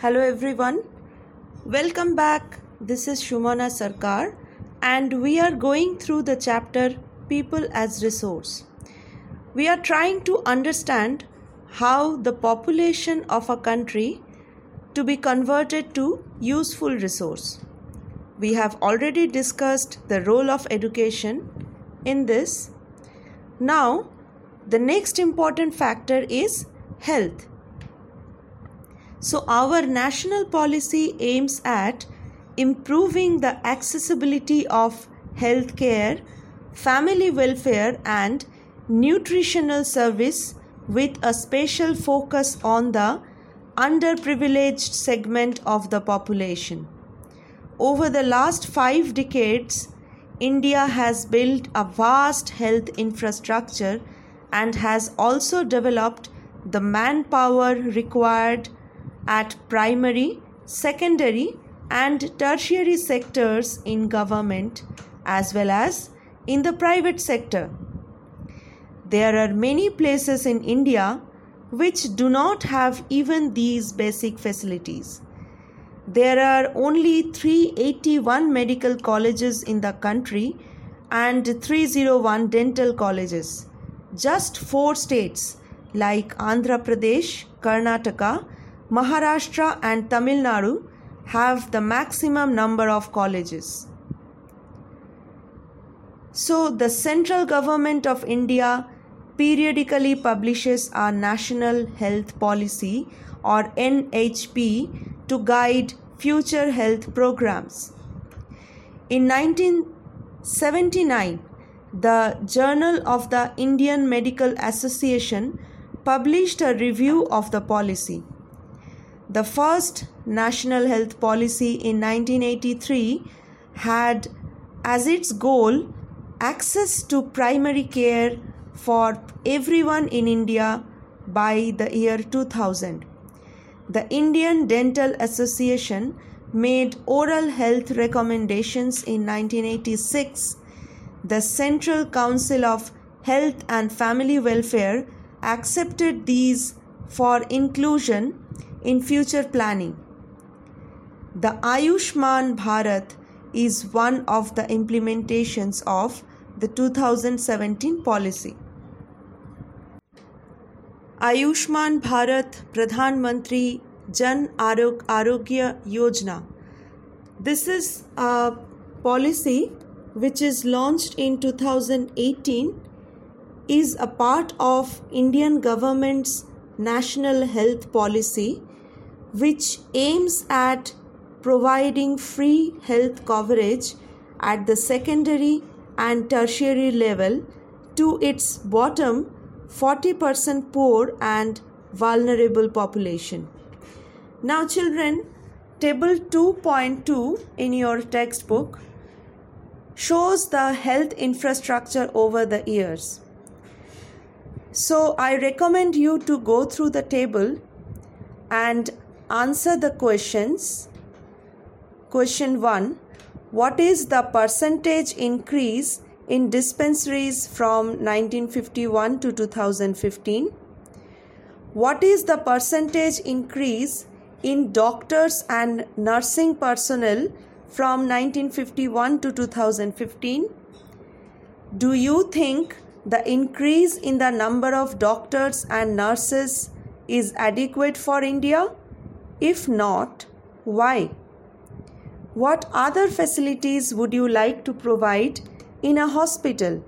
Hello everyone. Welcome back. This is Shumana Sarkar and we are going through the chapter People as Resource. We are trying to understand how the population of a country to be converted to useful resource. We have already discussed the role of education in this. Now, the next important factor is health. So, our national policy aims at improving the accessibility of healthcare, family welfare, and nutritional service with a special focus on the underprivileged segment of the population. Over the last five decades, India has built a vast health infrastructure and has also developed the manpower required at primary, secondary, and tertiary sectors in government as well as in the private sector. There are many places in India which do not have even these basic facilities. There are only 381 medical colleges in the country and 301 dental colleges. Just four states like Andhra Pradesh, Karnataka, Maharashtra, and Tamil Nadu have the maximum number of colleges. So, the central government of India periodically publishes our National Health Policy or NHP to guide future health programs. In 1979, the Journal of the Indian Medical Association published a review of the policy. The first National Health Policy in 1983 had as its goal access to primary care for everyone in India by the year 2000. The Indian Dental Association made oral health recommendations in 1986. The Central Council of Health and Family Welfare accepted these for inclusion in future planning. The Ayushman Bharat is one of the implementations of the 2017 policy. Ayushman Bharat Pradhan Mantri Jan Arogya Yojana. This is a policy which is launched in 2018 is a part of Indian government's national health policy which aims at providing free health coverage at the secondary and tertiary level to its bottom 40% poor and vulnerable population. Now, children, table 2.2 in your textbook shows the health infrastructure over the years. So, I recommend you to go through the table and answer the questions. Question 1 What is the percentage increase in dispensaries from 1951 to 2015? What is the percentage increase in doctors and nursing personnel from 1951 to 2015? Do you think the increase in the number of doctors and nurses is adequate for India? If not, why? What other facilities would you like to provide in a hospital